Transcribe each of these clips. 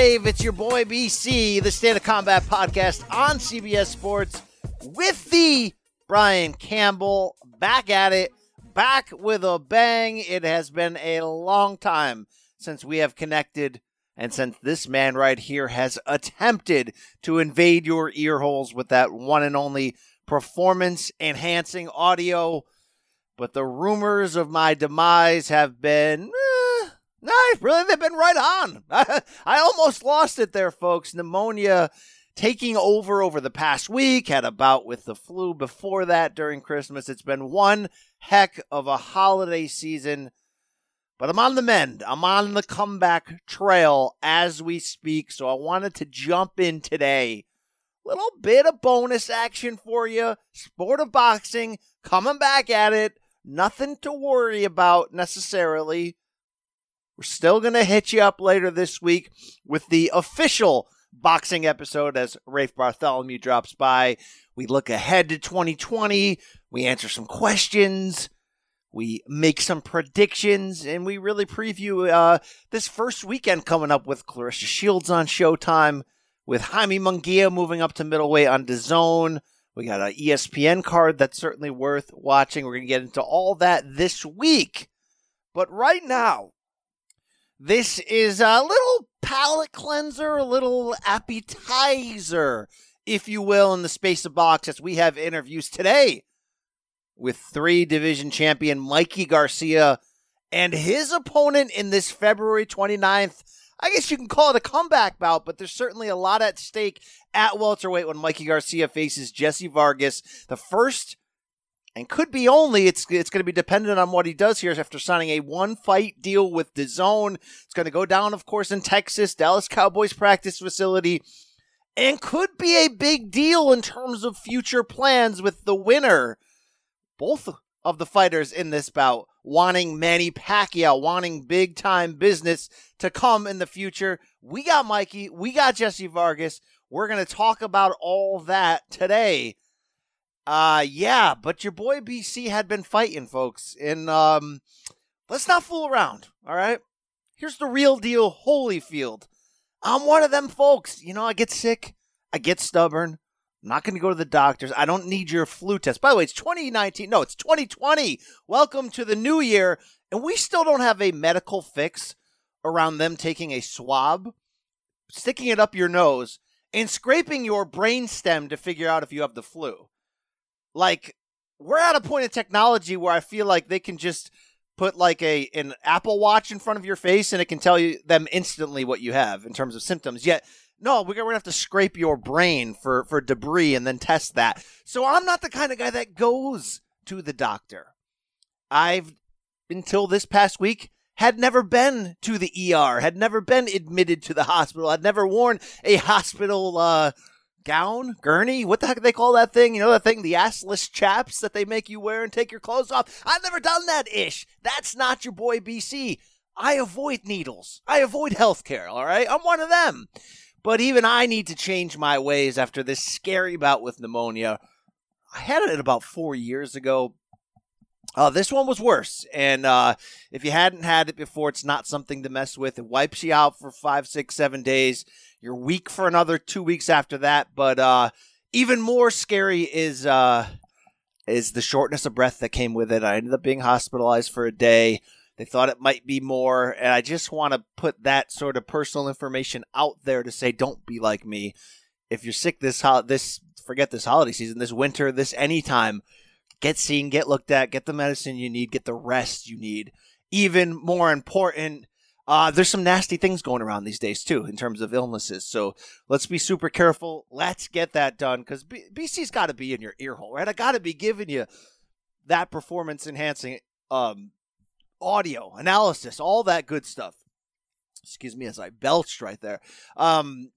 It's your boy BC, the State of Combat podcast on CBS Sports with the Brian Campbell back at it, back with a bang. It has been a long time since we have connected and since this man right here has attempted to invade your ear holes with that one and only performance enhancing audio. But the rumors of my demise have been. Eh, no, really, they've been right on. I almost lost it there, folks. Pneumonia taking over over the past week, had a bout with the flu before that during Christmas. It's been one heck of a holiday season, but I'm on the mend. I'm on the comeback trail as we speak, so I wanted to jump in today. Little bit of bonus action for you. Sport of boxing coming back at it. Nothing to worry about necessarily we're still going to hit you up later this week with the official boxing episode as Rafe Bartholomew drops by. We look ahead to 2020. We answer some questions. We make some predictions and we really preview uh, this first weekend coming up with Claressa Shields on Showtime, with Jaime Munguia moving up to middleweight on DAZN. We got an ESPN card that's certainly worth watching. We're going to get into all that this week. But right now, this is a little palate cleanser, a little appetizer, if you will, in the space of box as we have interviews today with three division champion Mikey Garcia and his opponent in this February 29th. I guess you can call it a comeback bout, but there's certainly a lot at stake at welterweight when Mikey Garcia faces Jessie Vargas, the first and could be only it's it's going to be dependent on what he does here after signing a one fight deal with DAZN It's going to go down, of course, in Texas, Dallas Cowboys practice facility, and could be a big deal in terms of future plans with the winner. Both of the fighters in this bout wanting Manny Pacquiao, wanting big time business to come in the future. We got Mikey, we got Jessie Vargas. We're going to talk about all that today uh, yeah, but your boy BC had been fighting, folks. And um, let's not fool around, all right? Here's the real deal Holyfield. I'm one of them folks. You know, I get sick, I get stubborn. I'm not going to go to the doctors. I don't need your flu test. By the way, it's 2019. No, it's 2020. Welcome to the new year. And we still don't have a medical fix around them taking a swab, sticking it up your nose, and scraping your brain stem to figure out if you have the flu. Like we're at a point in technology where I feel like they can just put like a an Apple Watch in front of your face and it can tell you them instantly what you have in terms of symptoms. Yet no, we're gonna have to scrape your brain for for debris and then test that. So I'm not the kind of guy that goes to the doctor. I've until this past week had never been to the ER, had never been admitted to the hospital, had never worn a hospital uh, gown, gurney, what the heck do they call that thing? You know that thing, the assless chaps that they make you wear and take your clothes off? I've never done that ish. That's not your boy BC. I avoid needles. I avoid healthcare, all right? I'm one of them. But even I need to change my ways after this scary bout with pneumonia. I had it about four years ago. Uh, this one was worse. And uh, if you hadn't had it before, it's not something to mess with. It wipes you out for five, six, seven days. You're weak for another two weeks after that. But uh, even more scary is uh, is the shortness of breath that came with it. I ended up being hospitalized for a day. They thought it might be more, and I just want to put that sort of personal information out there to say, don't be like me. If you're sick this ho- this forget this holiday season, this winter, this anytime, get seen, get looked at, get the medicine you need, get the rest you need. Even more important, uh, there's some nasty things going around these days too in terms of illnesses. So let's be super careful. Let's get that done because B- BC's got to be in your ear hole, right? I got to be giving you that performance enhancing um, audio analysis, all that good stuff. Excuse me as I belched right there. Um,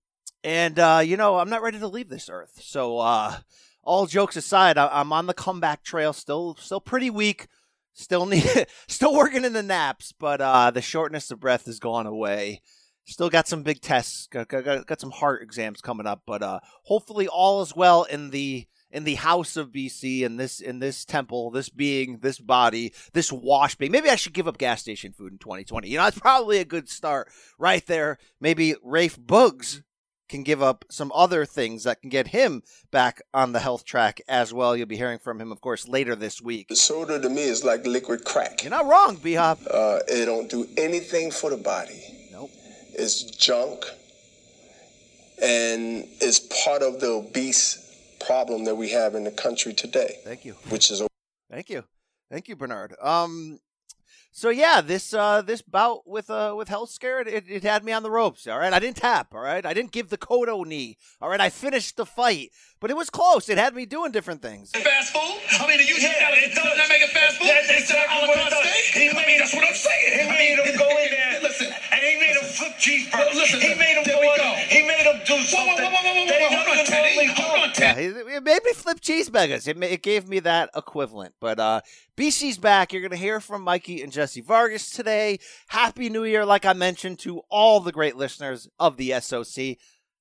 and uh, you know, I'm not ready to leave this earth. So uh, all jokes aside, I- I'm on the comeback trail. Still, still pretty weak. Still need, still working in the naps, but uh, the shortness of breath has gone away. Still got some big tests. Got, got, got some heart exams coming up, but uh, hopefully all is well in the in the house of BC in this in this temple, this being, this body, this wash being. Maybe I should give up gas station food in 2020. You know, it's probably a good start right there. Maybe Rafe Boogs can give up some other things that can get him back on the health track as well. You'll be hearing from him, of course, later this week. The soda to me is like liquid crack. You're not wrong, B Hop. Uh, it don't do anything for the body. Nope. It's junk, and it's part of the obese problem that we have in the country today. Thank you. Which is Thank you. Thank you, Bernard. Um, so yeah, this uh this bout with uh with health scare it, it had me on the ropes. All right, I didn't tap. All right, I didn't give the Kodo knee. All right, I finished the fight, but it was close. It had me doing different things. Fast food? I mean, you yeah, that, it does not make it fast food. That's exactly what it does. He I mean, that's what I'm saying. He made him go in there. Listen, flip cheeseburgers. Listen, he made him go, go. He made him do something. Whoa, whoa, whoa, whoa, whoa, whoa, hold on, Teddy. Hold on, Yeah, it, it made me flip cheeseburgers. It, it gave me that equivalent. But uh, BC's back. You're going to hear from Mikey and Jessie Vargas today. Happy New Year, like I mentioned, to all the great listeners of the SOC.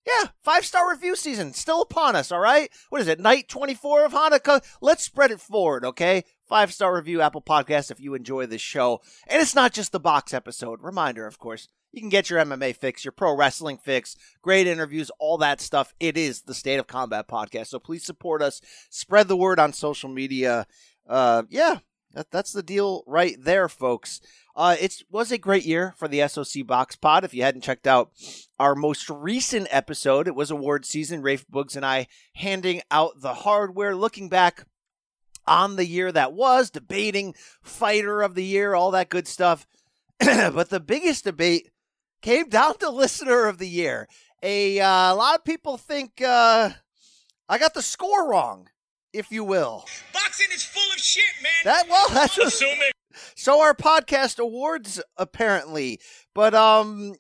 Yeah, five star review season still upon us, all right? What is it, night 24 of Hanukkah? Let's spread it forward, okay? Five star review, Apple Podcast, if you enjoy this show. And it's not just the box episode. Reminder, of course, you can get your MMA fix, your pro wrestling fix, great interviews, all that stuff. It is the State of Combat podcast. So please support us, spread the word on social media. Uh, yeah, that, that's the deal right there, folks. Uh, it was a great year for the SOC Box Pod. If you hadn't checked out our most recent episode, it was award season. Rafe Boogs and I handing out the hardware, looking back on the year that was, debating fighter of the year, all that good stuff. but the biggest debate came down to listener of the year. A, uh, a lot of people think uh, I got the score wrong, if you will. Boxing is full of shit, man. That well, that's what, Assuming. so our podcast awards apparently, but um,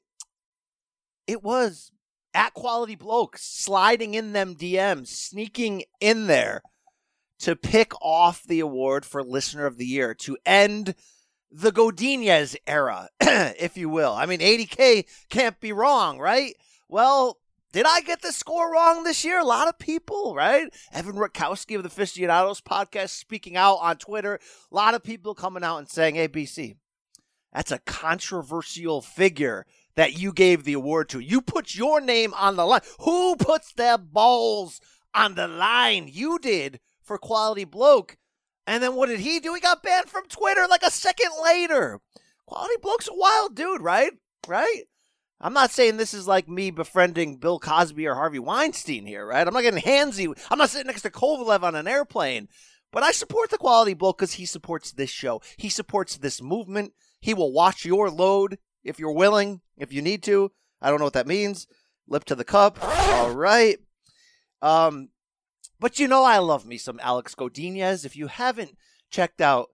it was at quality blokes sliding in them DMs, sneaking in there to pick off the award for listener of the year to end the Godinez era, if you will. I mean, 80k can't be wrong, right? Well, did I get the score wrong this year? A lot of people, right? Evan Rutkowski of the Fistianados podcast speaking out on Twitter. A lot of people coming out and saying, hey, BC, that's a controversial figure that you gave the award to. You put your name on the line. Who puts their balls on the line? You did for Quality Bloke. And then what did he do? He got banned from Twitter like a second later. Quality Bloke's a wild dude, right? Right? I'm not saying this is like me befriending Bill Cosby or Harvey Weinstein here, right? I'm not getting handsy. I'm not sitting next to Kovalev on an airplane. But I support the quality bloke because he supports this show. He supports this movement. He will watch your load if you're willing, if you need to. I don't know what that means. Lip to the cup. All right. Um, but you know I love me some Alex Godinez. If you haven't checked out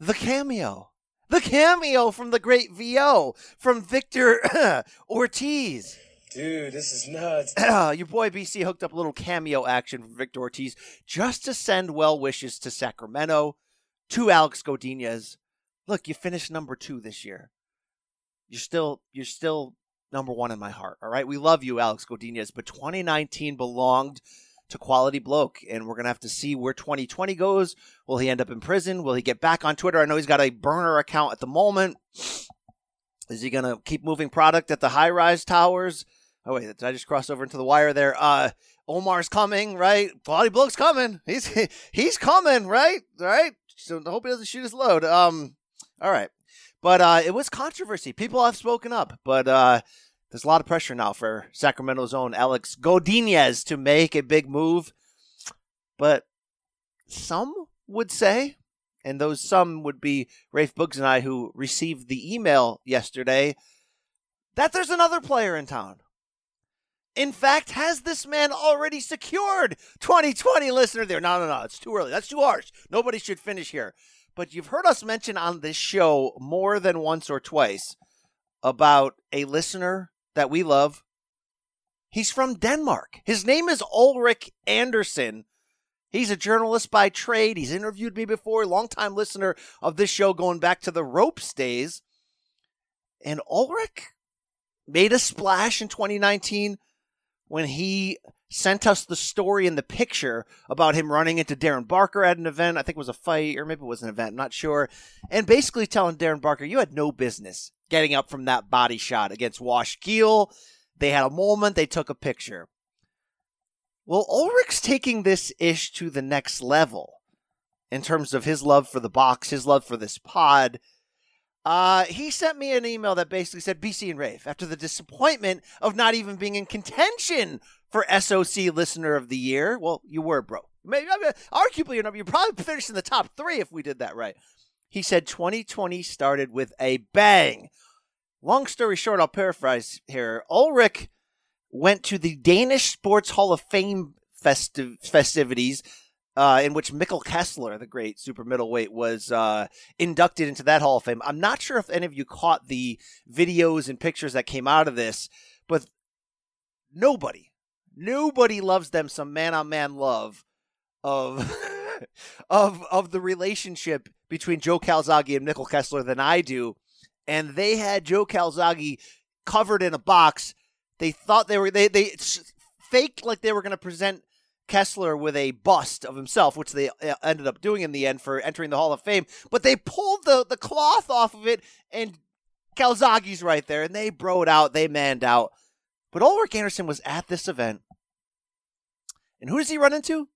the cameo, the cameo from the great VO from Victor Ortiz. Dude, this is nuts. Your boy BC hooked up a little cameo action for Victor Ortiz just to send well wishes to Sacramento, to Alex Godinez. Look, you finished number two this year. You're still you're still number one in my heart. All right, we love you, Alex Godinez. But 2019 belonged to Quality Bloke, and we're gonna have to see where 2020 goes. Will he end up in prison? Will he get back on Twitter? I know he's got a burner account at the moment. Is he gonna keep moving product at the high rise towers? Oh wait, did I just cross over into the wire there? Uh, Omar's coming, right? Quality Bloke's coming. He's he's coming, right? Right. So I hope he doesn't shoot his load. Um, all right. But uh, it was controversy. People have spoken up, but uh, there's a lot of pressure now for Sacramento's own Alex Godinez to make a big move. But some would say, and those some would be Rafe Boogs and I, who received the email yesterday, that there's another player in town. In fact, has this man already secured 2020 listener there? No, no, no. It's too early. That's too harsh. Nobody should finish here. But you've heard us mention on this show more than once or twice about a listener that we love. He's from Denmark. His name is Ulrich Andersen. He's a journalist by trade. He's interviewed me before, longtime listener of this show going back to the ropes days. And Ulrich made a splash in 2019 when he sent us the story and the picture about him running into Darren Barker at an event. I think it was a fight, or maybe it was an event, I'm not sure. And basically telling Darren Barker, you had no business getting up from that body shot against Wash Geale. They had a moment, they took a picture. Well, Ulrich's taking this ish to the next level in terms of his love for the box, his love for this pod. Uh, he sent me an email that basically said BC and Rafe, after the disappointment of not even being in contention for SOC Listener of the Year. Well, you were, bro. Maybe, I mean, arguably, you know, you probably finished in the top three if we did that right. He said 2020 started with a bang. Long story short, I'll paraphrase here. Ulrich went to the Danish Sports Hall of Fame festiv- festivities uh, in which Mikkel Kessler, the great super middleweight, was uh, inducted into that Hall of Fame. I'm not sure if any of you caught the videos and pictures that came out of this, but nobody, nobody loves them some man on man love of of of the relationship between Joe Calzaghe and Mikkel Kessler than I do. And they had Joe Calzaghe covered in a box. They thought they were they they faked like they were going to present Kessler with a bust of himself, which they uh, ended up doing in the end for entering the Hall of Fame. But they pulled the, the cloth off of it, and Calzaghe's right there, and they broed out, they manned out. But Ulrich Andersen was at this event. And who does he run into?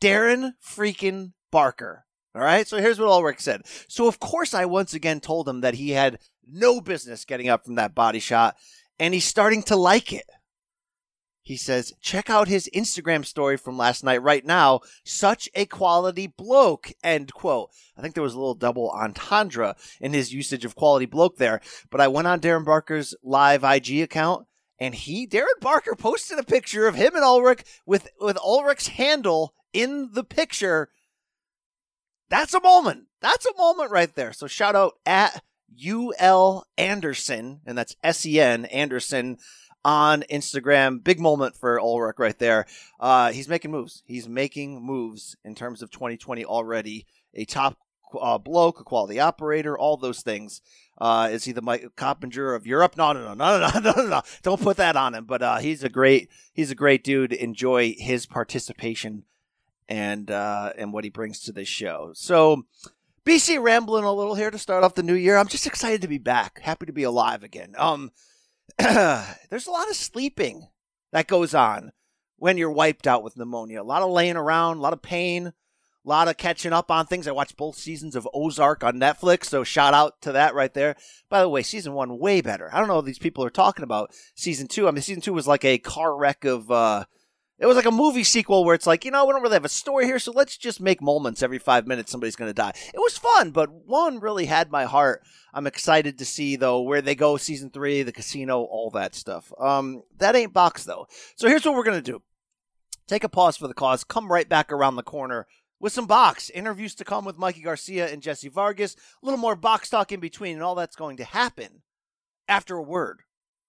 Darren freaking Barker. All right. So here's what Ulrich said. So, of course, I once again told him that he had no business getting up from that body shot, and he's starting to like it. He says, check out his Instagram story from last night right now. Such a quality bloke. End quote. I think there was a little double entendre in his usage of quality bloke there. But I went on Darren Barker's live IG account and he, Darren Barker, posted a picture of him and Ulrich with, with Ulrich's handle in the picture. That's a moment. That's a moment right there. So shout out at UL Anderson, and that's S E N Anderson on Instagram. Big moment for Ulrich right there. Uh, he's making moves. He's making moves in terms of 2020 already. A top uh, bloke, a quality operator, all those things. Uh, is he the Mike Coppinger of Europe? No, no, no, no, no, no, no, no. Don't put that on him. But uh, he's a great, he's a great dude. Enjoy his participation and uh, and what he brings to this show. So. BC rambling a little here to start off the new year. I'm just excited to be back. Happy to be alive again. Um, there's a lot of sleeping that goes on when you're wiped out with pneumonia. A lot of laying around, a lot of pain, a lot of catching up on things. I watched both seasons of Ozark on Netflix, so shout out to that right there. By the way, season one way better. I don't know these people are talking about. Season two, I mean, season two was like a car wreck of. uh it was like a movie sequel where it's like, you know, we don't really have a story here, so let's just make moments every five minutes somebody's going to die. It was fun, but one really had my heart. I'm excited to see, though, where they go season three, the casino, all that stuff. Um, that ain't box, though. So here's what we're going to do take a pause for the cause, come right back around the corner with some box interviews to come with Mikey Garcia and Jessie Vargas, a little more box talk in between, and all that's going to happen after a word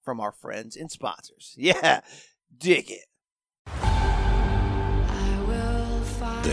from our friends and sponsors. Yeah, dig it.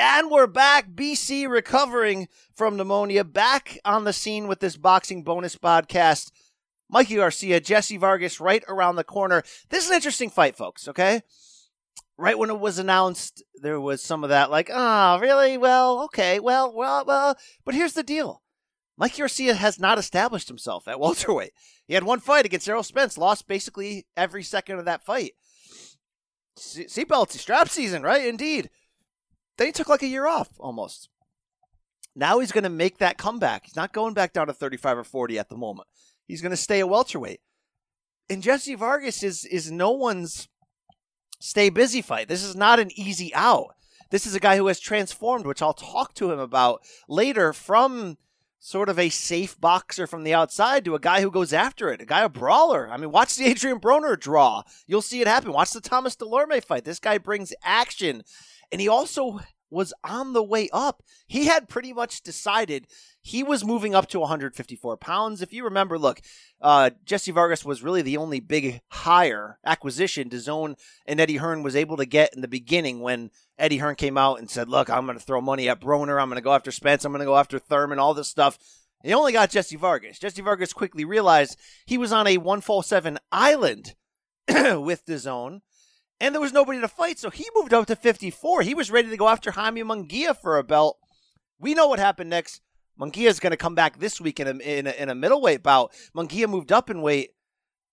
And we're back. BC recovering from pneumonia, back on the scene with this boxing bonus podcast. Mikey Garcia, Jessie Vargas right around the corner. This is an interesting fight, folks, okay? Right when it was announced, there was some of that, like, oh, really? Well, okay, well, well, well. But here's the deal Mikey Garcia has not established himself at welterweight. He had one fight against Errol Spence, lost basically every second of that fight. Seatbelts, strap season, right? Indeed. Then he took like a year off almost. Now he's going to make that comeback. He's not going back down to 35 or 40 at the moment. He's going to stay a welterweight. And Jessie Vargas is is no one's stay busy fight. This is not an easy out. This is a guy who has transformed, which I'll talk to him about later from sort of a safe boxer from the outside to a guy who goes after it, a guy a brawler. I mean, watch the Adrian Broner draw. You'll see it happen. Watch the Thomas Dulorme fight. This guy brings action and he also was on the way up. He had pretty much decided he was moving up to 154 pounds. If you remember, look, uh, Jessie Vargas was really the only big hire acquisition DAZN and Eddie Hearn was able to get in the beginning when Eddie Hearn came out and said, Look, I'm going to throw money at Broner. I'm going to go after Spence. I'm going to go after Thurman, all this stuff. He only got Jessie Vargas. Jessie Vargas quickly realized he was on a 147 island with DAZN and there was nobody to fight, so he moved up to 54. He was ready to go after Jaime Munguia for a belt. We know what happened next. Munguia is going to come back this week in a, in a, in a middleweight bout. Munguia moved up in weight.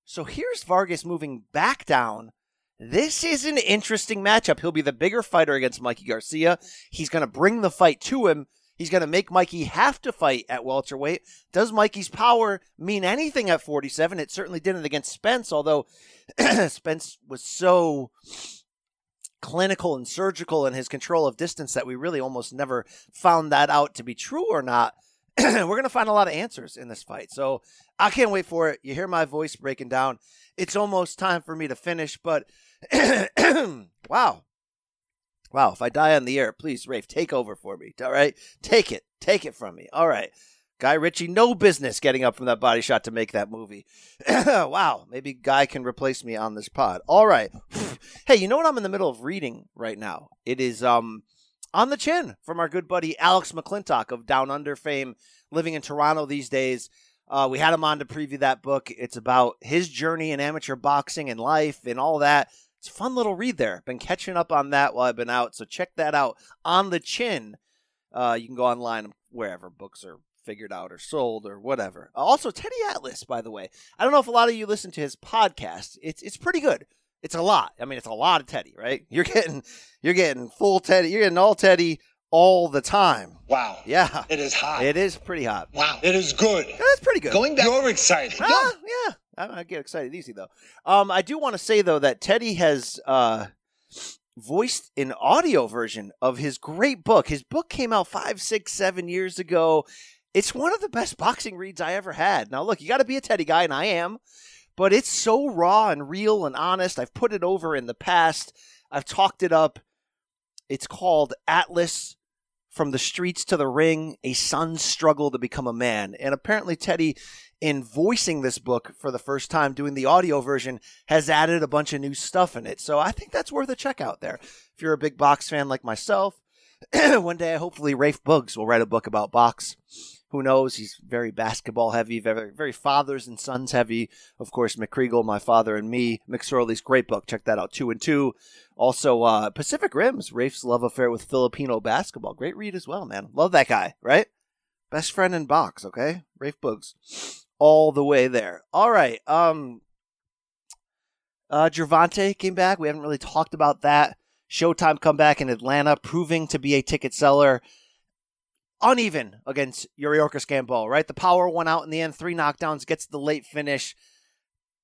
So here's Vargas moving back down. This is an interesting matchup. He'll be the bigger fighter against Mikey Garcia. He's going to bring the fight to him. He's going to make Mikey have to fight at welterweight. Does Mikey's power mean anything at 47? It certainly didn't against Spence, although Spence was so clinical and surgical in his control of distance that we really almost never found that out to be true or not. We're going to find a lot of answers in this fight. So I can't wait for it. You hear my voice breaking down. It's almost time for me to finish, but wow. Wow, if I die on the air, please, Rafe, take over for me. All right? Take it. Take it from me. All right. Guy Ritchie, no business getting up from that body shot to make that movie. wow, maybe Guy can replace me on this pod. All right. hey, you know what I'm in the middle of reading right now? It is um on the chin from our good buddy Alex McClintock of Down Under fame, living in Toronto these days. Uh, we had him on to preview that book. It's about his journey in amateur boxing and life and all that. It's a fun little read there. Been catching up on that while I've been out, so check that out on the chin. Uh, you can go online wherever books are figured out or sold or whatever. Also, Teddy Atlas, by the way. I don't know if a lot of you listen to his podcast. It's it's pretty good. It's a lot. I mean, it's a lot of Teddy, right? You're getting you're getting full Teddy. You're getting all Teddy all the time. Wow. Yeah. It is hot. It is pretty hot. Wow. It is good. Yeah, that's pretty good. Going back. You're excited. Ah, yeah. I, I get excited easy though. Um, I do want to say though that Teddy has uh voiced an audio version of his great book. His book came out five, six, seven years ago. It's one of the best boxing reads I ever had. Now, look, you got to be a Teddy guy, and I am, but it's so raw and real and honest. I've put it over in the past, I've talked it up. It's called Atlas From the Streets to the Ring A Son's Struggle to Become a Man. And apparently, Teddy, in voicing this book for the first time, doing the audio version, has added a bunch of new stuff in it. So I think that's worth a check out there. If you're a big box fan like myself, one day, hopefully, Rafe Boogs will write a book about box who knows? He's very basketball heavy, very very fathers and sons heavy. Of course, McCreagle, my father and me. McSorley's great book. Check that out. Two and two. Also, uh, Pacific Rims, Rafe's love affair with Filipino basketball. Great read as well, man. Love that guy, right? Best friend in box, okay? Rafe Boogs. All the way there. All right. Um uh Gervonta came back. We haven't really talked about that. Showtime comeback in Atlanta, proving to be a ticket seller uneven against Yuriorkis Gamboa, right? The power went out in the end, three knockdowns, gets the late finish.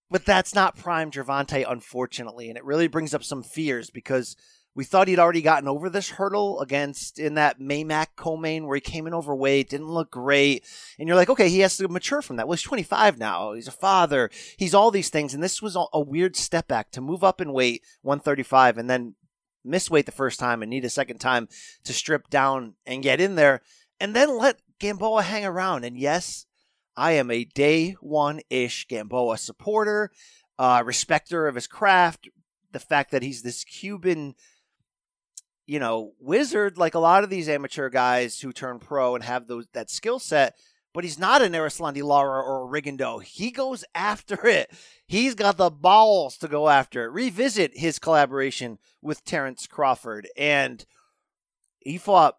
But that's not prime Gervonta, unfortunately. And it really brings up some fears because We thought he'd already gotten over this hurdle against in that Maymac co-main where he came in overweight, didn't look great. And you're like, okay, he has to mature from that. Well, he's 25 now. He's a father. He's all these things. And this was a weird step back to move up in weight, 135, and then miss weight the first time and need a second time to strip down and get in there and then let Gamboa hang around. And yes, I am a day one ish Gamboa supporter, uh, respecter of his craft. The fact that he's this Cuban you know, wizard like a lot of these amateur guys who turn pro and have those that skill set, but he's not an Erislandy Lara or a Rigondeaux. He goes after it. He's got the balls to go after it. Revisit his collaboration with Terrence Crawford, and he fought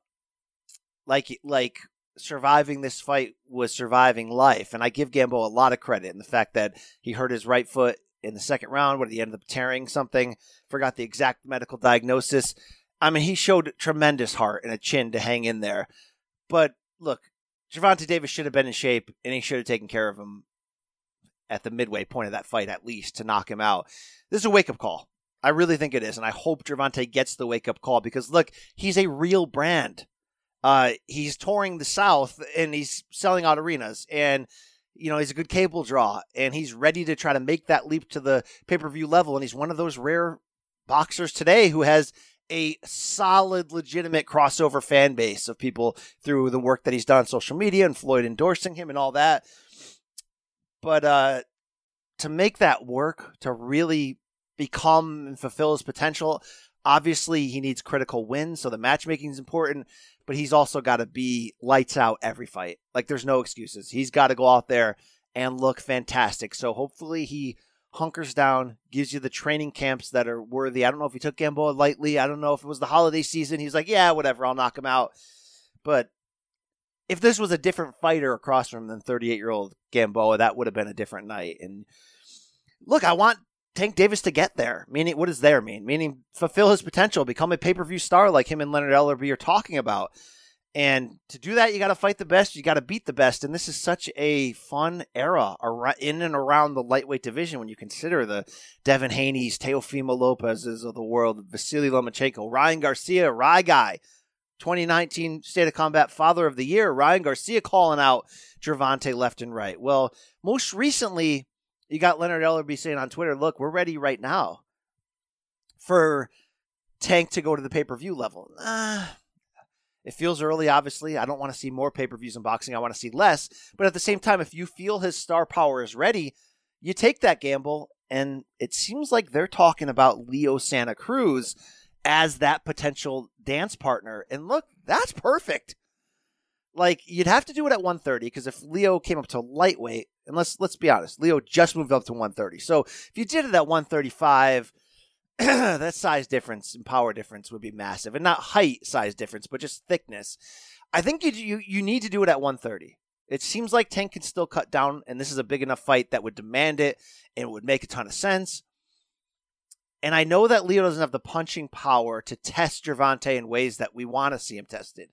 like like surviving this fight was surviving life. And I give Gambo a lot of credit in the fact that he hurt his right foot in the second round, where he ended up tearing something. Forgot the exact medical diagnosis. I mean, he showed tremendous heart and a chin to hang in there. But look, Gervonta Davis should have been in shape, and he should have taken care of him at the midway point of that fight, at least, to knock him out. This is a wake up call. I really think it is, and I hope Gervonta gets the wake up call because look, he's a real brand. Uh, he's touring the South and he's selling out arenas, and you know he's a good cable draw, and he's ready to try to make that leap to the pay per view level. And he's one of those rare boxers today who has a solid, legitimate crossover fan base of people through the work that he's done on social media and Floyd endorsing him and all that. But uh, to make that work, to really become and fulfill his potential, obviously he needs critical wins. So the matchmaking is important, but he's also got to be lights out every fight. Like there's no excuses. He's got to go out there and look fantastic. So hopefully he hunkers down, gives you the training camps that are worthy. I don't know if he took Gamboa lightly. I don't know if it was the holiday season. He's like, yeah, whatever, I'll knock him out. But if this was a different fighter across from him than 38 year old Gamboa, that would have been a different night. And look, I want Tank Davis to get there. Meaning, what does there mean? Meaning, fulfill his potential, become a pay per view star like him and Leonard Ellerbe are talking about. And to do that, you got to fight the best. You got to beat the best. And this is such a fun era in and around the lightweight division when you consider the Devin Haney's, Teofimo Lopez's of the world, Vasily Lomachenko, Ryan Garcia, Rye Guy, 2019 State of Combat Father of the Year, Ryan Garcia calling out Gervonta left and right. Well, most recently, you got Leonard Ellerbe saying on Twitter, look, we're ready right now for Tank to go to the pay per view level. Uh, it feels early, obviously. I don't want to see more pay per views in boxing. I want to see less. But at the same time, if you feel his star power is ready, you take that gamble. And it seems like they're talking about Leo Santa Cruz as that potential dance partner. And look, that's perfect. Like you'd have to do it at 130 because if Leo came up to lightweight, and let's let's be honest, Leo just moved up to 130. So if you did it at 135, that size difference and power difference would be massive, and not height size difference, but just thickness. I think you you you need to do it at 130. It seems like Tank can still cut down, and this is a big enough fight that would demand it, and it would make a ton of sense. And I know that Leo doesn't have the punching power to test Gervonta in ways that we want to see him tested,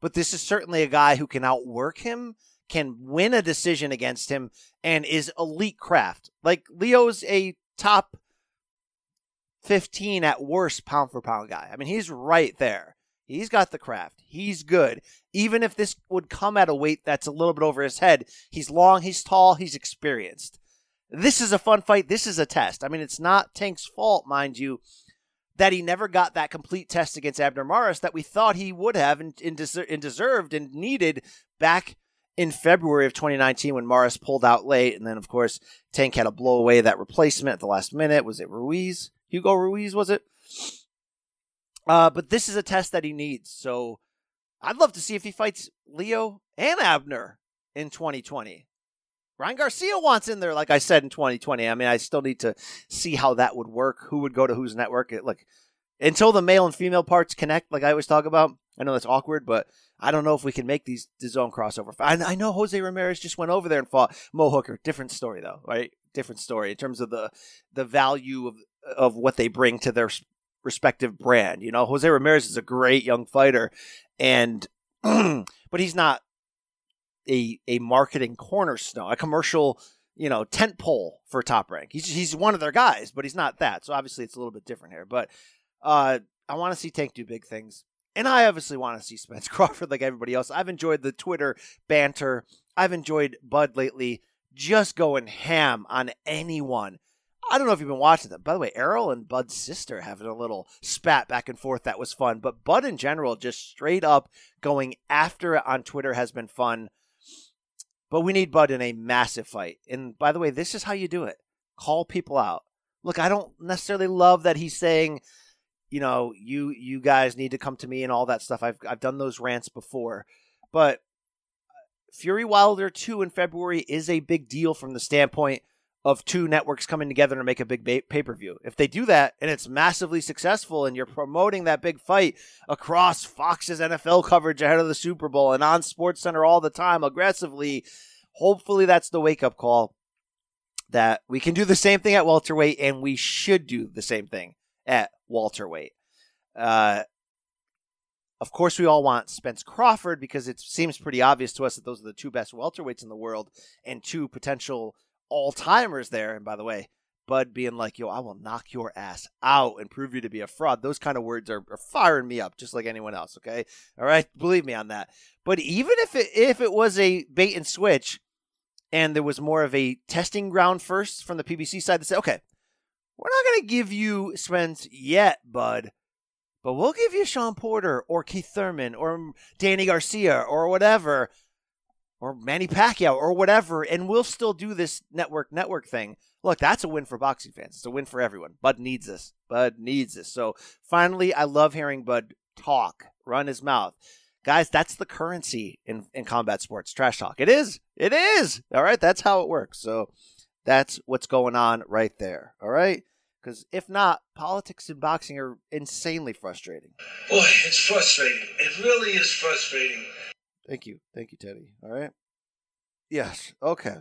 but this is certainly a guy who can outwork him, can win a decision against him, and is elite craft. Like Leo's a top 15 at worst pound for pound guy. I mean, he's right there. He's got the craft. He's good. Even if this would come at a weight that's a little bit over his head, he's long, he's tall, he's experienced. This is a fun fight. This is a test. I mean, it's not Tank's fault, mind you, that he never got that complete test against Abner Mares that we thought he would have and, and, and deserved and needed back in February of 2019 when Morris pulled out late. And then, of course, Tank had to blow away that replacement at the last minute. Was it Ruiz? Hugo Ruiz, was it? Uh, but this is a test that he needs. So I'd love to see if he fights Leo and Abner in 2020. Ryan Garcia wants in there, like I said, in 2020. I mean, I still need to see how that would work. Who would go to whose network? It, like until the male and female parts connect, like I always talk about. I know that's awkward, but I don't know if we can make these DAZN crossover. I, I know Jose Ramirez just went over there and fought Mo Hooker. Different story though, right? Different story in terms of the the value of of what they bring to their respective brand. You know, Jose Ramirez is a great young fighter, and but he's not a a marketing cornerstone, a commercial you know tent pole for Top Rank. He's he's one of their guys, but he's not that. So obviously, it's a little bit different here. But uh, I want to see Tank do big things. And I obviously want to see Spence Crawford like everybody else. I've enjoyed the Twitter banter. I've enjoyed Bud lately just going ham on anyone. I don't know if you've been watching them. By the way, Errol and Bud's sister having a little spat back and forth that was fun. But Bud in general, just straight up going after it on Twitter has been fun. But we need Bud in a massive fight. And by the way, this is how you do it call people out. Look, I don't necessarily love that he's saying, you know, you you guys need to come to me and all that stuff. I've I've done those rants before. But uh, Fury Wilder 2 in February is a big deal from the standpoint of two networks coming together to make a big pay per view. If they do that and it's massively successful and you're promoting that big fight across Fox's NFL coverage ahead of the Super Bowl and on Sports Center all the time aggressively, hopefully that's the wake up call that we can do the same thing at welterweight and we should do the same thing at welterweight. Uh, of course, we all want Spence Crawford because it seems pretty obvious to us that those are the two best welterweights in the world and two potential all timers there. And by the way, Bud being like, yo, I will knock your ass out and prove you to be a fraud. Those kind of words are, are, firing me up just like anyone else. Okay. All right. Believe me on that. But even if it, if it was a bait and switch and there was more of a testing ground first from the PBC side to say, okay, we're not going to give you Spence yet, Bud, but we'll give you Sean Porter or Keith Thurman or Danny Garcia or whatever or Manny Pacquiao or whatever, and we'll still do this network network thing. Look, that's a win for boxing fans. It's a win for everyone. Bud needs this. Bud needs this. So finally, I love hearing Bud talk, run his mouth. Guys, that's the currency in, in combat sports. Trash talk. It is. It is. All right. That's how it works. So that's what's going on right there. All right. Because if not, politics and boxing are insanely frustrating. Boy, it's frustrating. It really is frustrating. Thank you. Thank you, Teddy. All right. Yes. Okay.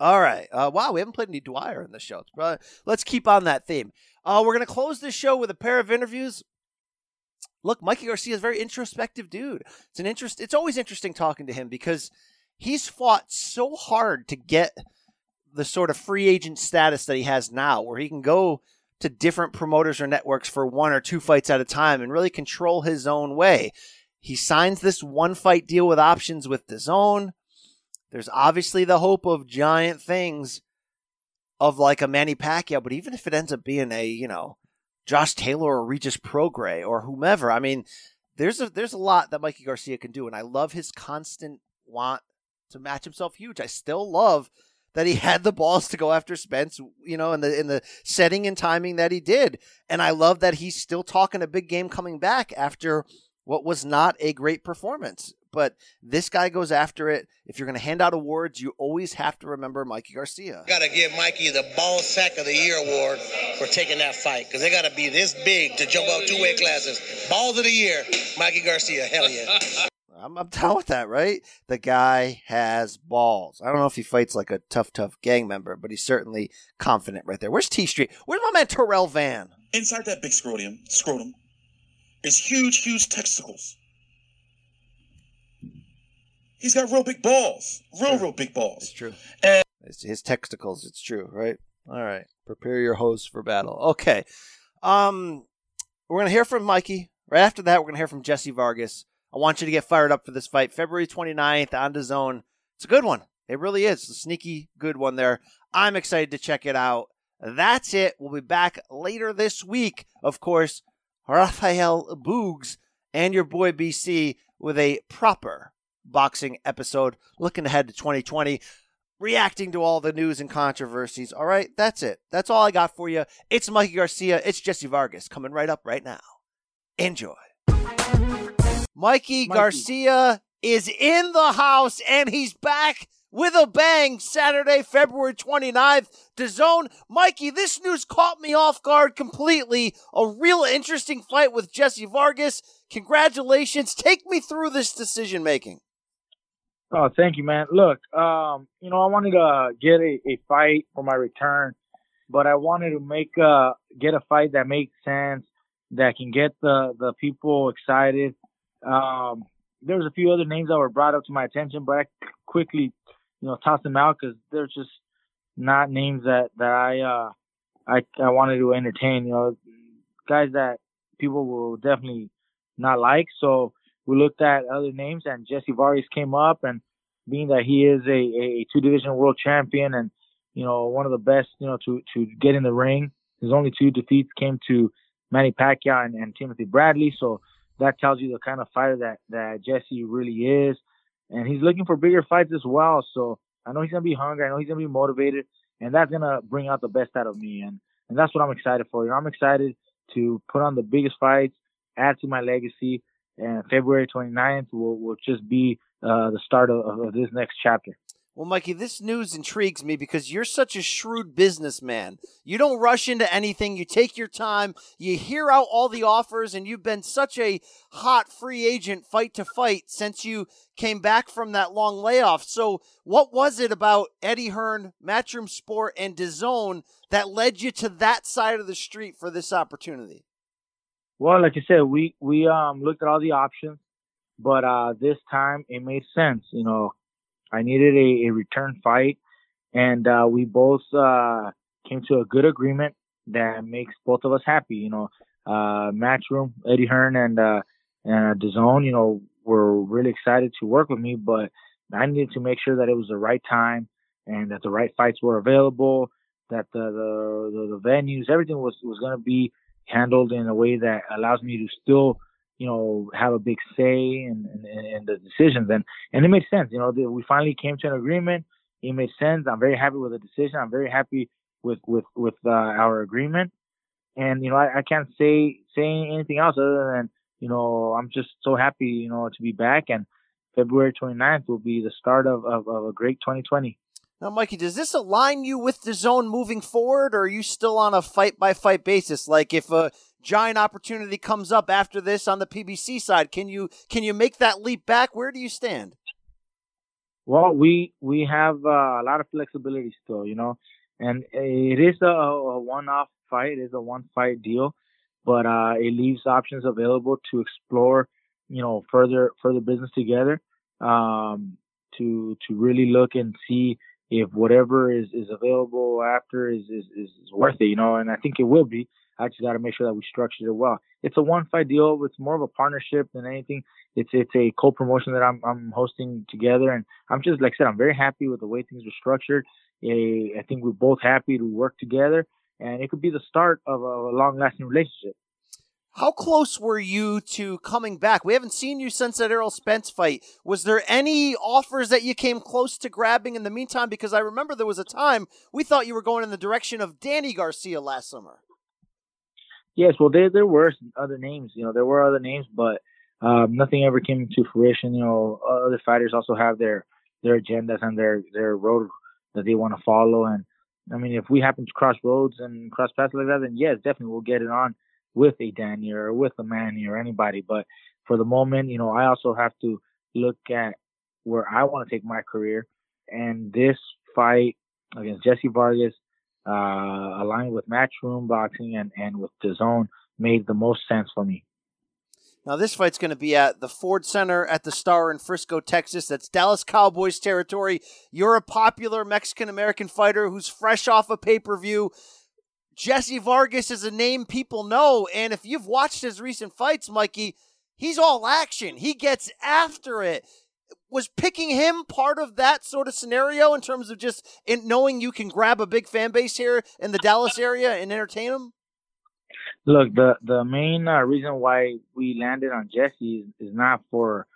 All right. Uh, wow, we haven't played any Dwyer in the show. Let's keep on that theme. Uh, we're going to close this show with a pair of interviews. Look, Mikey Garcia is a very introspective dude. It's an interest. It's always interesting talking to him because he's fought so hard to get the sort of free agent status that he has now, where he can go to different promoters or networks for one or two fights at a time and really control his own way. He signs this one fight deal with options with DAZN. There's obviously the hope of giant things of like a Manny Pacquiao, but even if it ends up being a, you know, Josh Taylor or Regis Prograis or whomever, I mean, there's a there's a lot that Mikey Garcia can do, and I love his constant want to match himself huge. I still love that he had the balls to go after Spence, you know, in the in the setting and timing that he did. And I love that he's still talking a big game coming back after what was not a great performance. But this guy goes after it. If you're going to hand out awards, you always have to remember Mikey Garcia. Got to give Mikey the Ball Sack of the Year award for taking that fight because they got to be this big to jump up two weight classes. Balls of the Year, Mikey Garcia. Hell yeah. I'm, I'm down with that, right? The guy has balls. I don't know if he fights like a tough, tough gang member, but he's certainly confident right there. Where's T Street? Where's my man Terrell Van? Inside that big scrotum, scrotum is huge, huge testicles. He's got real big balls, real, real big balls. It's true. And it's his testicles. It's true, right? All right. Prepare your hose for battle. Okay. Um, we're gonna hear from Mikey. Right after that, we're gonna hear from Jessie Vargas. I want you to get fired up for this fight, February 29th on DAZN. It's a good one. It really is. A sneaky good one there. I'm excited to check it out. That's it. We'll be back later this week. Of course, Rafael Boogs and your boy BC with a proper boxing episode looking ahead to 2020 reacting to all the news and controversies. All right, that's it. That's all I got for you. It's Mikey Garcia. It's Jessie Vargas coming right up right now. Enjoy. Mikey, Mikey, Garcia is in the house and he's back with a bang Saturday, February 29th. DAZN. Mikey, this news caught me off guard completely. A real interesting fight with Jessie Vargas. Congratulations. Take me through this decision making. Oh, thank you, man. Look, um, you know, I wanted to get a, a fight for my return, but I wanted to make a, get a fight that makes sense, that can get the the people excited. Um, there was a few other names that were brought up to my attention, but I quickly, you know, tossed them out because they're just not names that that I uh I I wanted to entertain. You know, guys that people will definitely not like. So we looked at other names, and Jessie Vargas came up, and being that he is a, a two division world champion and you know one of the best, you know, to to get in the ring. His only two defeats came to Manny Pacquiao and, and Timothy Bradley. So that tells you the kind of fighter that that Jessie really is, and he's looking for bigger fights as well. So I know he's gonna be hungry. I know he's gonna be motivated, and that's gonna bring out the best out of me. And and that's what I'm excited for. You know, I'm excited to put on the biggest fights, add to my legacy, and February 29th will will just be uh, the start of, of this next chapter. Well, Mikey, this news intrigues me because you're such a shrewd businessman. You don't rush into anything. You take your time. You hear out all the offers, and you've been such a hot free agent fight to fight since you came back from that long layoff. So, what was it about Eddie Hearn, Matchroom Sport, and DAZN that led you to that side of the street for this opportunity? Well, like I said, we we um looked at all the options, but uh this time it made sense. You know, I needed a, a return fight, and uh, we both uh, came to a good agreement that makes both of us happy. You know, uh, Matchroom, Eddie Hearn, and uh, and DAZN, you know, were really excited to work with me, but I needed to make sure that it was the right time and that the right fights were available, that the the, the, the venues, everything was was going to be handled in a way that allows me to still you know, have a big say in, in, in, the decisions. And, and it made sense. You know, we finally came to an agreement. It made sense. I'm very happy with the decision. I'm very happy with, with, with uh, our agreement. And, you know, I, I can't say, say anything else other than, you know, I'm just so happy, you know, to be back. And February 29th will be the start of, of, of a great 2020. Now, Mikey, does this align you with DAZN moving forward, or are you still on a fight by fight basis? Like, if a giant opportunity comes up after this on the PBC side, can you can you make that leap back? Where do you stand? Well, we we have uh, a lot of flexibility still, you know, and it is a, a one-off fight, it is a one-fight deal, but uh, it leaves options available to explore, you know, further further business together, um, to to really look and see if whatever is, is available after is, is, is worth it, you know, and I think it will be. I just got to make sure that we structured it well. It's a one fight deal. It's more of a partnership than anything. It's it's a co promotion that I'm I'm hosting together, and I'm just like I said, I'm very happy with the way things are structured. I think we're both happy to work together, and it could be the start of a long lasting relationship. How close were you to coming back? We haven't seen you since that Errol Spence fight. Was there any offers that you came close to grabbing in the meantime? Because I remember there was a time we thought you were going in the direction of Danny Garcia last summer. Yes, well, there there were other names. You know, there were other names, but um, nothing ever came to fruition. You know, other fighters also have their their agendas and their their road that they want to follow. And I mean, if we happen to cross roads and cross paths like that, then yes, definitely we'll get it on with a Danny or with a Manny or anybody. But for the moment, you know, I also have to look at where I want to take my career. And this fight against Jessie Vargas, uh, aligned with Matchroom Boxing and, and with DAZN, made the most sense for me. Now, this fight's going to be at the Ford Center at the Star in Frisco, Texas. That's Dallas Cowboys territory. You're a popular Mexican American fighter who's fresh off a pay per view. Jessie Vargas is a name people know. And if you've watched his recent fights, Mikey, he's all action. He gets after it. Was picking him part of that sort of scenario in terms of just in knowing you can grab a big fan base here in the Dallas area and entertain them? Look, the the main uh, reason why we landed on Jessie is, is not for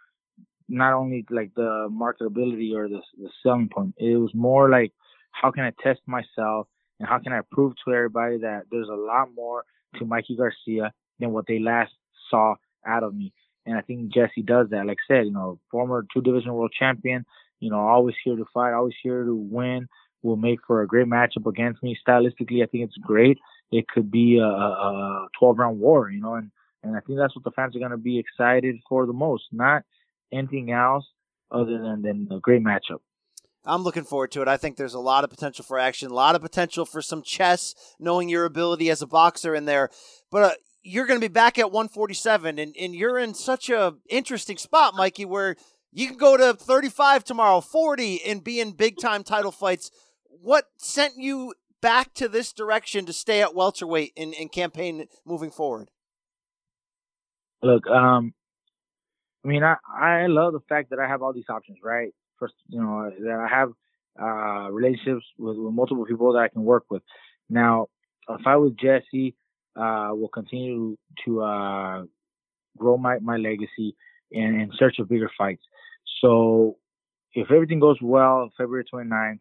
not only like the marketability or the the selling point. It was more like how can I test myself and how can I prove to everybody that there's a lot more to Mikey Garcia than what they last saw out of me? And I think Jessie does that. Like I said, you know, former two division world champion, you know, always here to fight, always here to win, will make for a great matchup against me. Stylistically, I think it's great. It could be a, a 12 round war, you know, and, and I think that's what the fans are going to be excited for the most, not anything else other than, than a great matchup. I'm looking forward to it. I think there's a lot of potential for action, a lot of potential for some chess, knowing your ability as a boxer in there. But uh, you're going to be back at 147, and, and you're in such a interesting spot, Mikey, where you can go to 35 tomorrow, 40, and be in big time title fights. What sent you back to this direction to stay at welterweight and, and campaign moving forward? Look, um, I mean, I I love the fact that I have all these options, right? First, you know, that I have uh, relationships with, with multiple people that I can work with. Now, a fight with Jessie uh, will continue to uh, grow my, my legacy and in search of bigger fights. So if everything goes well, February 29th,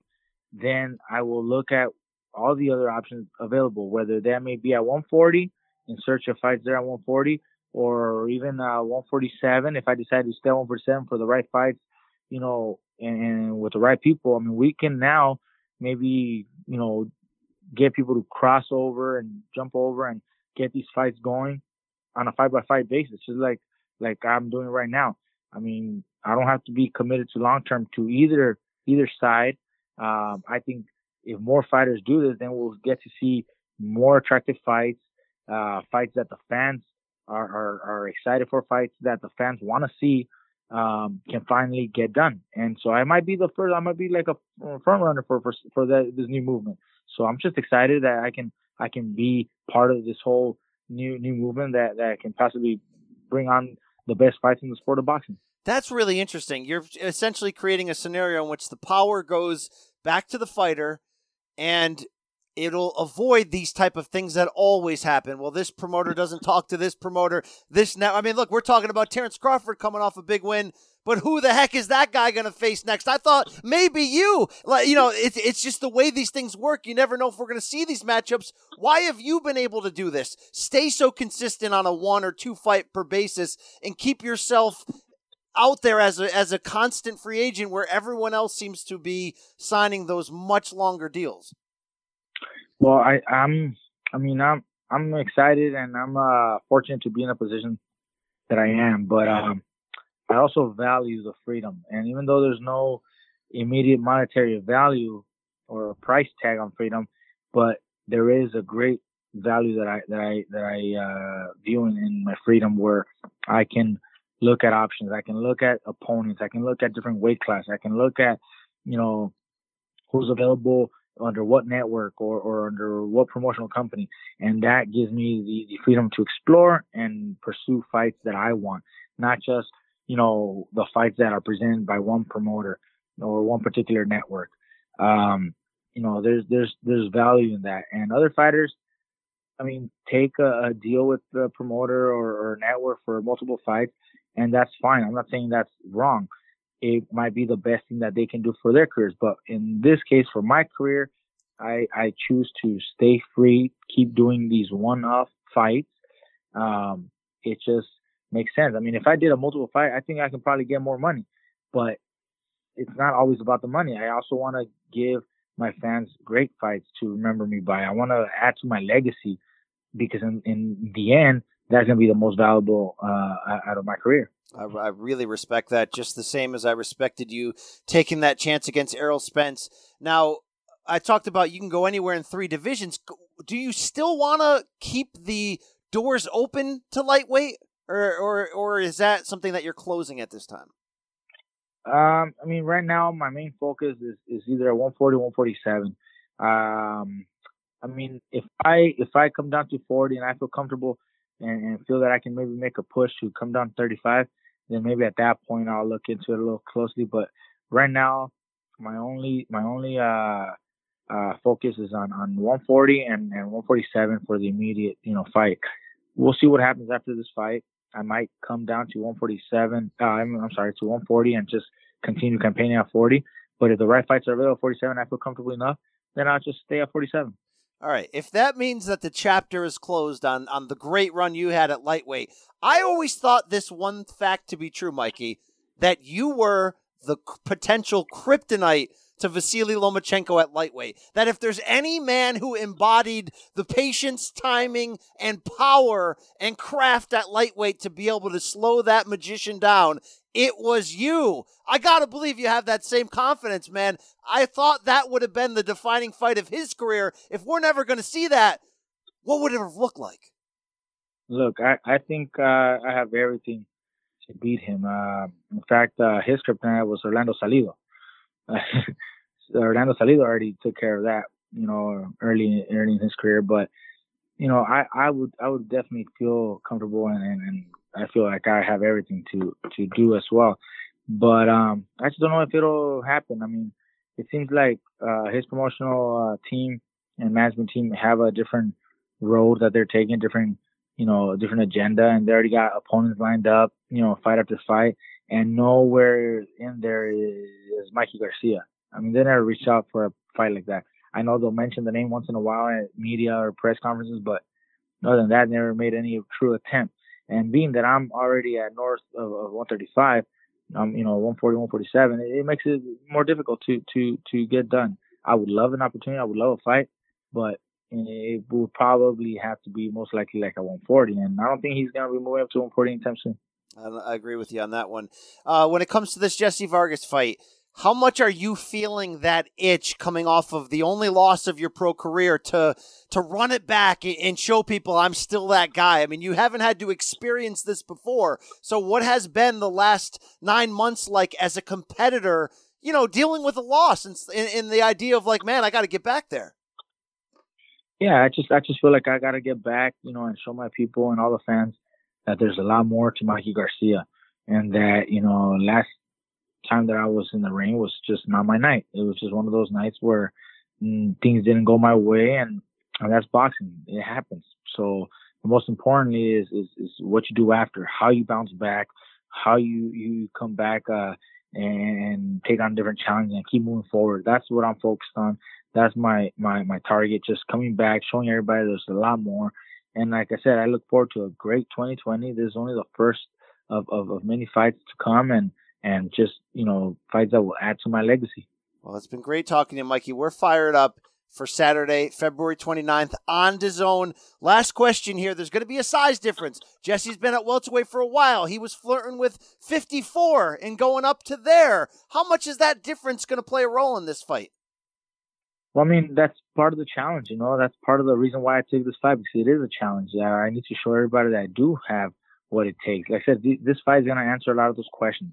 then I will look at all the other options available, whether that may be at 140 in search of fights there at 140 or even uh, 147 if I decide to stay at 147 for the right fights, you know, and, and with the right people. I mean, we can now maybe, you know, get people to cross over and jump over and get these fights going on a fight by fight basis, just like like I'm doing right now. I mean, I don't have to be committed to long term to either either side. Um, I think if more fighters do this, then we'll get to see more attractive fights, uh, fights that the fans are, are, are excited for, fights that the fans want to see, um, can finally get done. And so I might be the first, I might be like a front runner for, for, for the, this new movement. So I'm just excited that I can, I can be part of this whole new, new movement that, that can possibly bring on the best fights in the sport of boxing. That's really interesting. You're essentially creating a scenario in which the power goes back to the fighter and it'll avoid these type of things that always happen. Well, this promoter doesn't talk to this promoter. This now, I mean, look, we're talking about Terrence Crawford coming off a big win, but who the heck is that guy going to face next? I thought maybe you. Like, you know, it's it's just the way these things work. You never know if we're going to see these matchups. Why have you been able to do this? Stay so consistent on a one or two fight per basis and keep yourself out there as a as a constant free agent where everyone else seems to be signing those much longer deals? Well, I I'm I mean I'm I'm excited and I'm uh, fortunate to be in a position that I am, but um, I also value the freedom. And even though there's no immediate monetary value or price tag on freedom, but there is a great value that I that I that I uh, view in, in my freedom where I can look at options. I can look at opponents. I can look at different weight class. I can look at, you know, who's available under what network or, or under what promotional company. And that gives me the, the freedom to explore and pursue fights that I want, not just, you know, the fights that are presented by one promoter or one particular network. Um, you know, there's, there's, there's value in that. And other fighters, I mean, take a, a deal with the promoter or, or network for multiple fights and that's fine. I'm not saying that's wrong. It might be the best thing that they can do for their careers, but in this case, for my career, I I choose to stay free, keep doing these one-off fights. Um, it just makes sense. I mean, if I did a multiple fight, I think I can probably get more money, but it's not always about the money. I also want to give my fans great fights to remember me by. I want to add to my legacy because in, in the end, that's going to be the most valuable uh, out of my career. I, I, really respect that, just the same as I respected you taking that chance against Errol Spence. Now, I talked about you can go anywhere in three divisions. Do you still want to keep the doors open to lightweight, or or or is that something that you're closing at this time? Um, I mean, right now my main focus is, is either at 140, 147. Um, I mean, if I if I come down to 40 and I feel comfortable and, and feel that I can maybe make a push to come down 35, then maybe at that point I'll look into it a little closely. But right now, my only my only uh, uh, focus is on, on 140 and, and 147 for the immediate you know fight. We'll see what happens after this fight. I might come down to 147. Uh, I'm, I'm sorry to 140 and just continue campaigning at 40. But if the right fights are available at 47, I feel comfortable enough, then I'll just stay at 47. All right. If that means that the chapter is closed on on the great run you had at lightweight, I always thought this one fact to be true, Mikey, that you were the potential kryptonite to Vasily Lomachenko at lightweight. That if there's any man who embodied the patience, timing, and power and craft at lightweight to be able to slow that magician down, it was you. I gotta believe you have that same confidence, man. I thought that would have been the defining fight of his career. If we're never gonna see that, what would it have looked like? Look, I, I think uh, I have everything to beat him. Uh, in fact, uh, his kryptonite was Orlando Salido. Orlando Salido already took care of that, you know, early early in his career. But you know, I, I would I would definitely feel comfortable and, and, and I feel like I have everything to to do as well. But um, I just don't know if it'll happen. I mean, it seems like uh, his promotional uh, team and management team have a different road that they're taking, different you know, different agenda, and they already got opponents lined up, you know, fight after fight, and nowhere in there is, Mikey Garcia. I mean, they never reached out for a fight like that. I know they'll mention the name once in a while at media or press conferences, but other than that, never made any true attempt. And being that I'm already at north of, of 135, um, you know, 140, 147, it, it makes it more difficult to to to get done. I would love an opportunity. I would love a fight, but it would probably have to be most likely like a 140, and I don't think he's going to be moving up to 140 anytime soon. I agree with you on that one. Uh, when it comes to this Jessie Vargas fight, how much are you feeling that itch coming off of the only loss of your pro career to to run it back and show people I'm still that guy? I mean, you haven't had to experience this before. So what has been the last 9 months like as a competitor, you know, dealing with a loss and in, the idea of like, man, I got to get back there? Yeah, I just I just feel like I got to get back, you know, and show my people and all the fans that there's a lot more to Mikey Garcia and that, you know, last time that I was in the ring was just not my night. It was just one of those nights where mm, things didn't go my way, and, and that's boxing. It happens. So the most importantly is, is is what you do after, how you bounce back, how you you come back uh, and take on different challenges and keep moving forward. That's what I'm focused on. That's my my my target. Just coming back, showing everybody there's a lot more. And like I said, I look forward to a great 2020. This is only the first of, of, of many fights to come, and and just you know fights that will add to my legacy. Well, it's been great talking to you, Mikey. We're fired up for Saturday, February 29th on DAZN. Last question here. There's going to be a size difference. Jessie's been at welterweight for a while. He was flirting with 54 and going up to there. How much is that difference going to play a role in this fight? Well, I mean, that's part of the challenge, you know. That's part of the reason why I take this fight because it is a challenge. I need to show everybody that I do have what it takes. Like I said, this fight is going to answer a lot of those questions.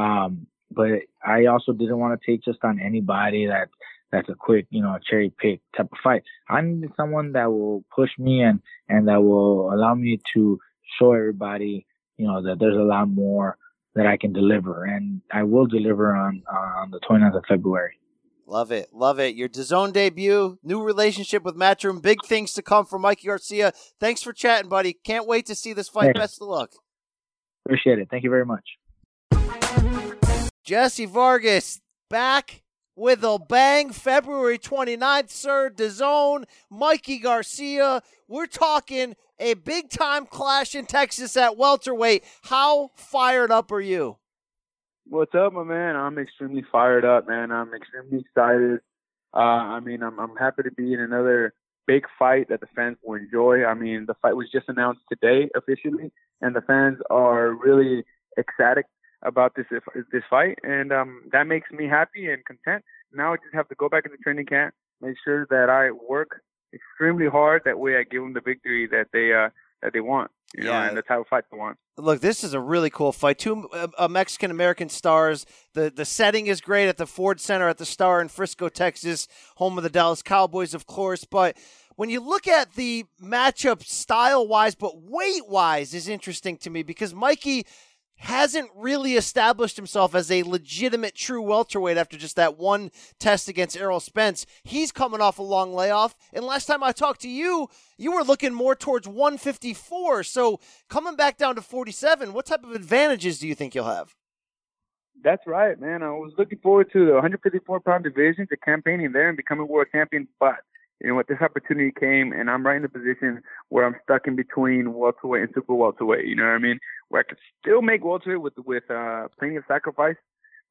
Um, but I also didn't want to take just on anybody that that's a quick, you know, cherry pick type of fight. I needed someone that will push me and and that will allow me to show everybody, you know, that there's a lot more that I can deliver, and I will deliver on uh, on the 29th of February. Love it. Love it. Your DAZN debut, new relationship with Matchroom, big things to come from Mikey Garcia. Thanks for chatting, buddy. Can't wait to see this fight. Thanks. Best of luck. Appreciate it. Thank you very much. Jessie Vargas back with a bang. February 29th, sir. DAZN, Mikey Garcia. We're talking a big time clash in Texas at welterweight. How fired up are you? What's up, my man? I'm extremely fired up, man. I'm extremely excited. Uh, I mean, I'm I'm happy to be in another big fight that the fans will enjoy. I mean, the fight was just announced today officially, and the fans are really ecstatic about this this fight, and um, that makes me happy and content. Now I just have to go back into training camp, make sure that I work extremely hard. That way, I give them the victory that they uh, that they want, you know, and the type of fight they want. Look, this is a really cool fight. Two uh Mexican American stars. The the setting is great at the Ford Center at the Star in Frisco, Texas, home of the Dallas Cowboys, of course. But when you look at the matchup style wise, but weight wise, is interesting to me because Mikey hasn't really established himself as a legitimate true welterweight after just that one test against Errol Spence. He's coming off a long layoff. And last time I talked to you, you were looking more towards 154. So coming back down to 47, what type of advantages do you think you'll have? That's right, man. I was looking forward to the 154 pound division, to campaigning there and becoming world champion. But you know what, this opportunity came, and I'm right in the position where I'm stuck in between welterweight and super welterweight. You know what I mean? Where I could still make welterweight with with uh, plenty of sacrifice,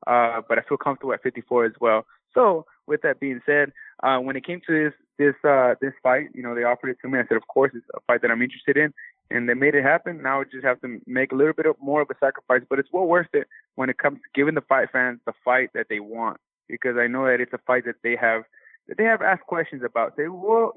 uh, but I feel comfortable at 54 as well. So, with that being said, uh, when it came to this this uh, this fight, you know, they offered it to me. I said, of course, it's a fight that I'm interested in, and they made it happen. Now I just have to make a little bit of more of a sacrifice, but it's well worth it when it comes to giving the fight fans the fight that they want, because I know that it's a fight that they have they have asked questions about. Say, well,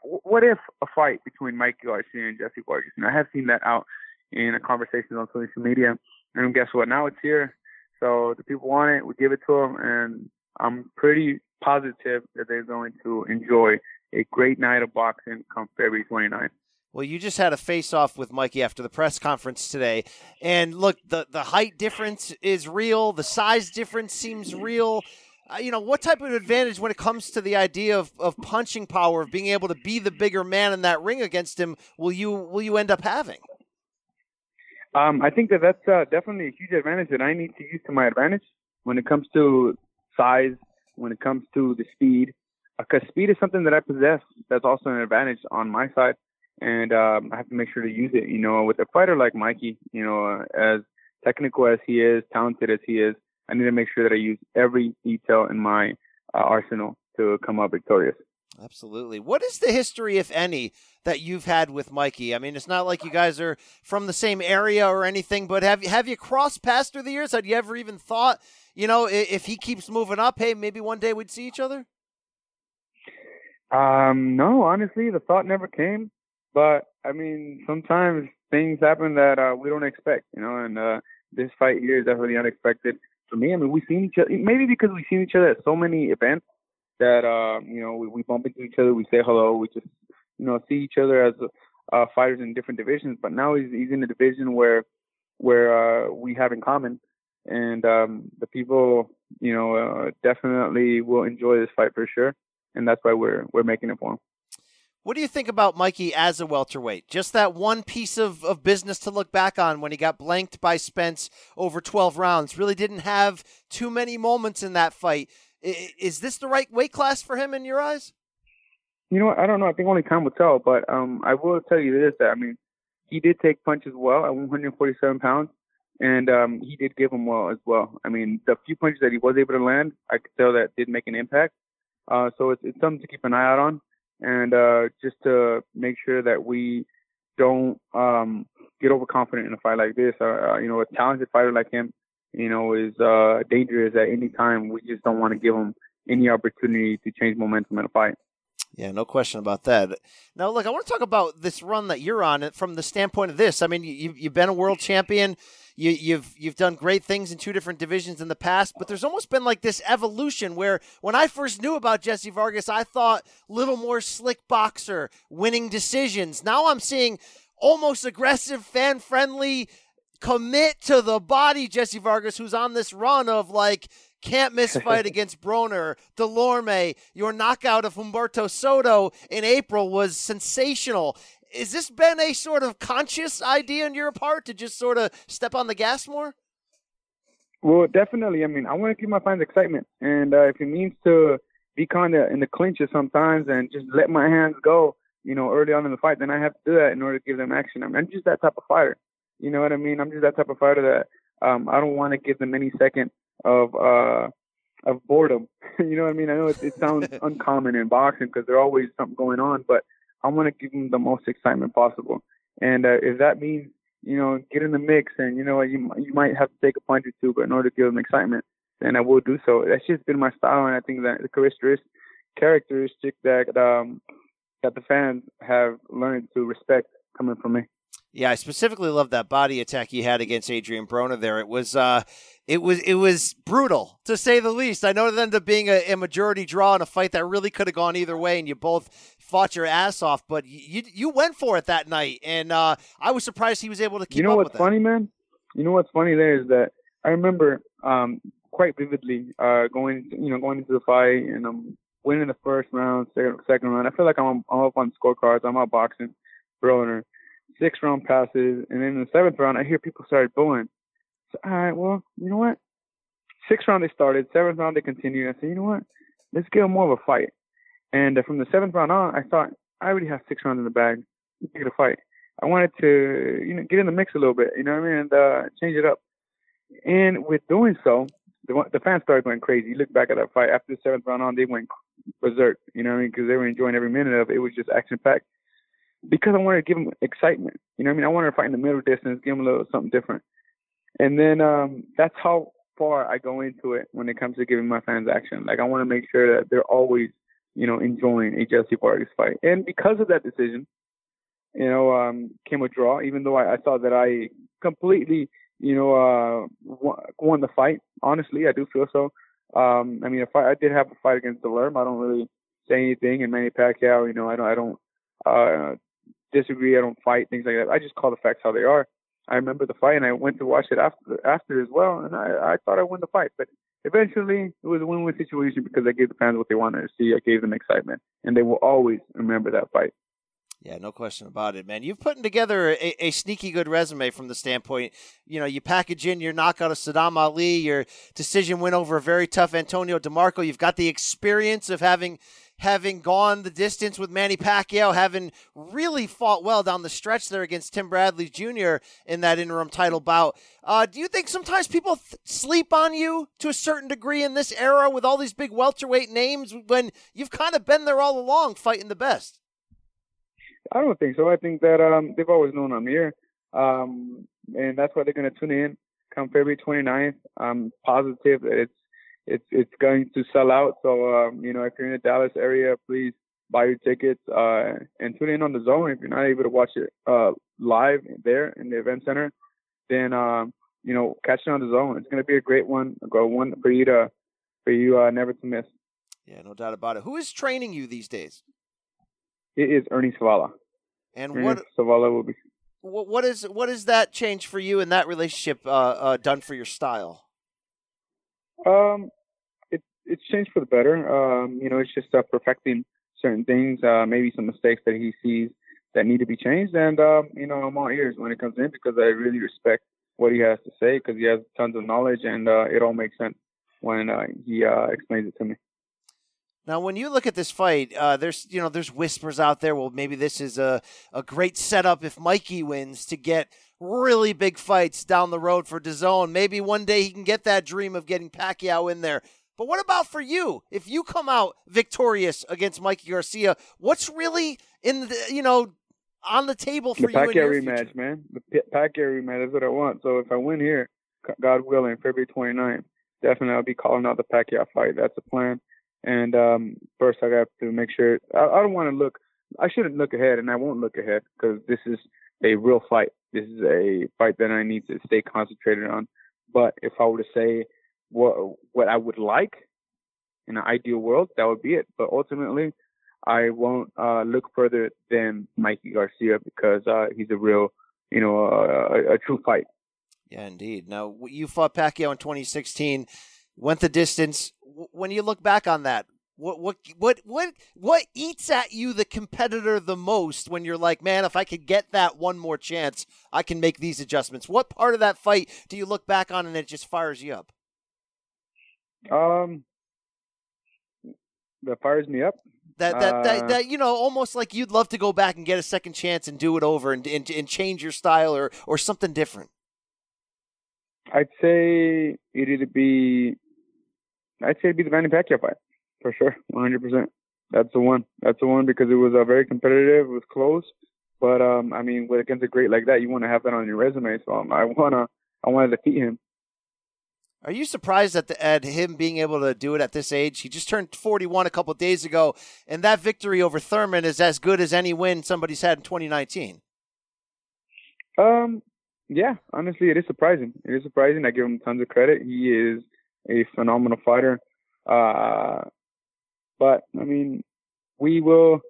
what if a fight between Mike Garcia and Jessie Vargas? And I have seen that out in conversations on social media. And guess what? Now it's here. So the people want it. We give it to them, and I'm pretty positive that they're going to enjoy a great night of boxing come February 29th. Well, you just had a face off with Mikey after the press conference today. And look, the, the height difference is real, the size difference seems real. Uh, you know, what type of advantage when it comes to the idea of, of punching power, of being able to be the bigger man in that ring against him, will you will you end up having? Um, I think that that's uh, definitely a huge advantage that I need to use to my advantage when it comes to size, when it comes to the speed, because speed is something that I possess. That's also an advantage on my side, and um, I have to make sure to use it. You know, with a fighter like Mikey, you know, uh, as technical as he is, talented as he is, I need to make sure that I use every detail in my uh, arsenal to come out victorious. Absolutely. What is the history, if any, that you've had with Mikey? I mean, it's not like you guys are from the same area or anything, but have you have you crossed paths through the years? Had you ever even thought, you know, if he keeps moving up, hey, maybe one day we'd see each other? Um, no, honestly, the thought never came. But I mean, sometimes things happen that uh, we don't expect, you know, and uh, this fight here is definitely unexpected for me. I mean, we've seen each other, maybe because we've seen each other at so many events that uh, you know we, we bump into each other, we say hello, we just you know see each other as uh, fighters in different divisions. But now he's he's in a division where where uh, we have in common, and um, the people you know uh, definitely will enjoy this fight for sure, and that's why we're we're making it for him. What do you think about Mikey as a welterweight? Just that one piece of, of business to look back on when he got blanked by Spence over 12 rounds. Really didn't have too many moments in that fight. Is this the right weight class for him in your eyes? You know what? I don't know. I think only time will tell. But um, I will tell you this: that I mean, he did take punches well at 147 pounds, and um, he did give them well as well. I mean, the few punches that he was able to land, I could tell that did make an impact. Uh, so it's, it's something to keep an eye out on, and uh, just to make sure that we don't um, get overconfident in a fight like this. Uh, uh you know, a talented fighter like him you know, is uh, dangerous at any time. We just don't want to give him any opportunity to change momentum in a fight. Yeah, no question about that. Now, look, I want to talk about this run that you're on from the standpoint of this. I mean, you, you've been a world champion. You, you've you've done great things in two different divisions in the past, but there's almost been like this evolution where when I first knew about Jessie Vargas, I thought little more slick boxer, winning decisions. Now I'm seeing almost aggressive, fan friendly, commit to the body, Jessie Vargas, who's on this run of like can't miss fight against Broner, Dulorme. Your knockout of Humberto Soto in April was sensational. Is this been a sort of conscious idea on your part to just sort of step on the gas more? Well, definitely. I mean, I want to keep my fans excitement, and uh, if it means to be kind of in the clinches sometimes and just let my hands go, you know, early on in the fight, then I have to do that in order to give them action. I mean, I'm just that type of fighter. You know what I mean? I'm just that type of fighter that um, I don't want to give them any second of uh, of boredom. you know what I mean? I know it, it sounds uncommon in boxing because there's always something going on, but I want to give them the most excitement possible. And uh, if that means you know get in the mix and you know you you might have to take a punch or two, but in order to give them excitement, then I will do so. That's just been my style, and I think that the characteristic characteristic that um that the fans have learned to respect coming from me. Yeah, I specifically love that body attack he had against Adrian Broner there. It was uh it was it was brutal to say the least. I know it ended up being a, a majority draw in a fight that really could have gone either way, and you both fought your ass off. But you you went for it that night, and uh, I was surprised he was able to keep. You know what's funny, man? You know what's funny there is that I remember um, quite vividly uh, going you know going into the fight and I'm winning the first round, second, second round. I feel like I'm I'm up on scorecards. I'm out boxing, Broner six round passes, and then in the seventh round, I hear people started booing. So, all right, well, you know what? Sixth round they started, seventh round they continued. I said, you know what? Let's give get more of a fight. And uh, from the seventh round on, I thought I already have six rounds in the bag. Get a fight. I wanted to, you know, get in the mix a little bit, you know what I mean, and uh, change it up. And with doing so, the, the fans started going crazy. You look back at that fight after the seventh round on, they went berserk, you know what I mean, because they were enjoying every minute of it. It was just action packed because I wanted to give them excitement. You know what I mean? I wanted to fight in the middle distance, give them a little something different. And then um, that's how far I go into it when it comes to giving my fans action. Like I want to make sure that they're always, you know, enjoying a Jessie Vargas fight. And because of that decision, you know, um, came a draw. Even though I, I thought that I completely, you know, uh, won the fight. Honestly, I do feel so. Um, I mean, if I, I did have a fight against Lerm, I don't really say anything. And Manny Pacquiao, you know, I don't, I don't uh, disagree. I don't fight things like that. I just call the facts how they are. I remember the fight, and I went to watch it after after as well, and I I thought I won the fight, but eventually it was a win-win situation because I gave the fans what they wanted to see. I gave them excitement, and they will always remember that fight. Yeah, no question about it, man. You've putting together a, a, sneaky good resume from the standpoint, you know, you package in your knockout of Saddam Ali, your decision win over a very tough Antonio DeMarco. You've got the experience of having having gone the distance with Manny Pacquiao, having really fought well down the stretch there against Tim Bradley Jr. in that interim title bout. Uh, do you think sometimes people th- sleep on you to a certain degree in this era with all these big welterweight names when you've kind of been there all along fighting the best? I don't think so. I think that um, they've always known I'm here, um, and that's why they're going to tune in come February 29th. I'm positive that it's it's it's going to sell out. So um, you know, if you're in the Dallas area, please buy your tickets uh, and tune in on DAZN. If you're not able to watch it uh, live there in the event center, then um, you know, catch it on DAZN. It's going to be a great one. A good one for you to for you uh, never to miss. Yeah, no doubt about it. Who is training you these days? It is Ernie Savala. And Ernie what Zavala will be. What is what is that change for you and that relationship uh, uh, done for your style? Um, it it's changed for the better. Um, you know, it's just uh, perfecting certain things, uh, maybe some mistakes that he sees that need to be changed, and um, you know, I'm all ears when it comes in because I really respect what he has to say because he has tons of knowledge and uh, it all makes sense when uh, he uh, explains it to me. Now, when you look at this fight, uh, there's you know there's whispers out there. Well, maybe this is a a great setup if Mikey wins to get really big fights down the road for DAZN. Maybe one day he can get that dream of getting Pacquiao in there. But what about for you? If you come out victorious against Mikey Garcia, what's really in the you know on the table for the you? Pacquiao rematch, future? man. The Pacquiao rematch is what I want. So if I win here, God willing, February 29th, definitely I'll be calling out the Pacquiao fight. That's the plan. And um, first, I have to make sure. I, I don't want to look. I shouldn't look ahead, and I won't look ahead because this is a real fight. This is a fight that I need to stay concentrated on. But if I were to say what what I would like in an ideal world, that would be it. But ultimately, I won't uh, look further than Mikey Garcia because uh, he's a real, you know, uh, a, a true fight. Yeah, indeed. Now you fought Pacquiao in 2016, went the distance. When you look back on that, what what what what what eats at you the competitor the most when you're like, man, if I could get that one more chance, I can make these adjustments. What part of that fight do you look back on and it just fires you up? Um, that fires me up. That that, Uh, that that you know, almost like you'd love to go back and get a second chance and do it over and and, and change your style or or something different. I'd say it'd be, I'd say it'd be the Manny Pacquiao fight for sure, 100. percent That's the one. That's the one because it was uh, very competitive. It was close, but um, I mean, with against a great like that, you want to have that on your resume. So um, I wanna, I want to defeat him. Are you surprised at the, at him being able to do it at this age? He just turned 41 a couple days ago, and that victory over Thurman is as good as any win somebody's had in 2019. Um, yeah, honestly, it is surprising. It is surprising. I give him tons of credit. He is a phenomenal fighter. Uh, but I mean, we will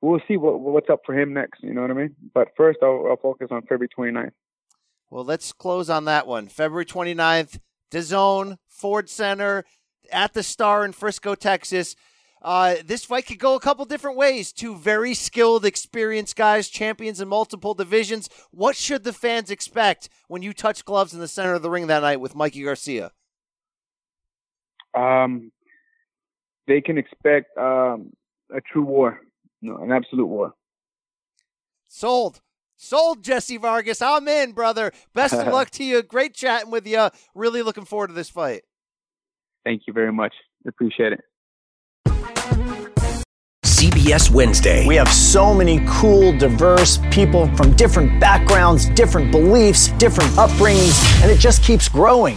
we'll see what what's up for him next. You know what I mean? But first, I'll, I'll focus on February 29th. Well, let's close on that one. February 29th, DAZN, Ford Center, at the Star in Frisco, Texas. Uh, this fight could go a couple different ways. Two very skilled, experienced guys, champions in multiple divisions. What should the fans expect when you touch gloves in the center of the ring that night with Mikey Garcia? Um, they can expect um, a true war, no, an absolute war. Sold. Sold, Jessie Vargas. I'm in, brother. Best of luck to you. Great chatting with you. Really looking forward to this fight. Thank you very much. Appreciate it. CBS Wednesday. We have so many cool, diverse people from different backgrounds, different beliefs, different upbringings, and it just keeps growing.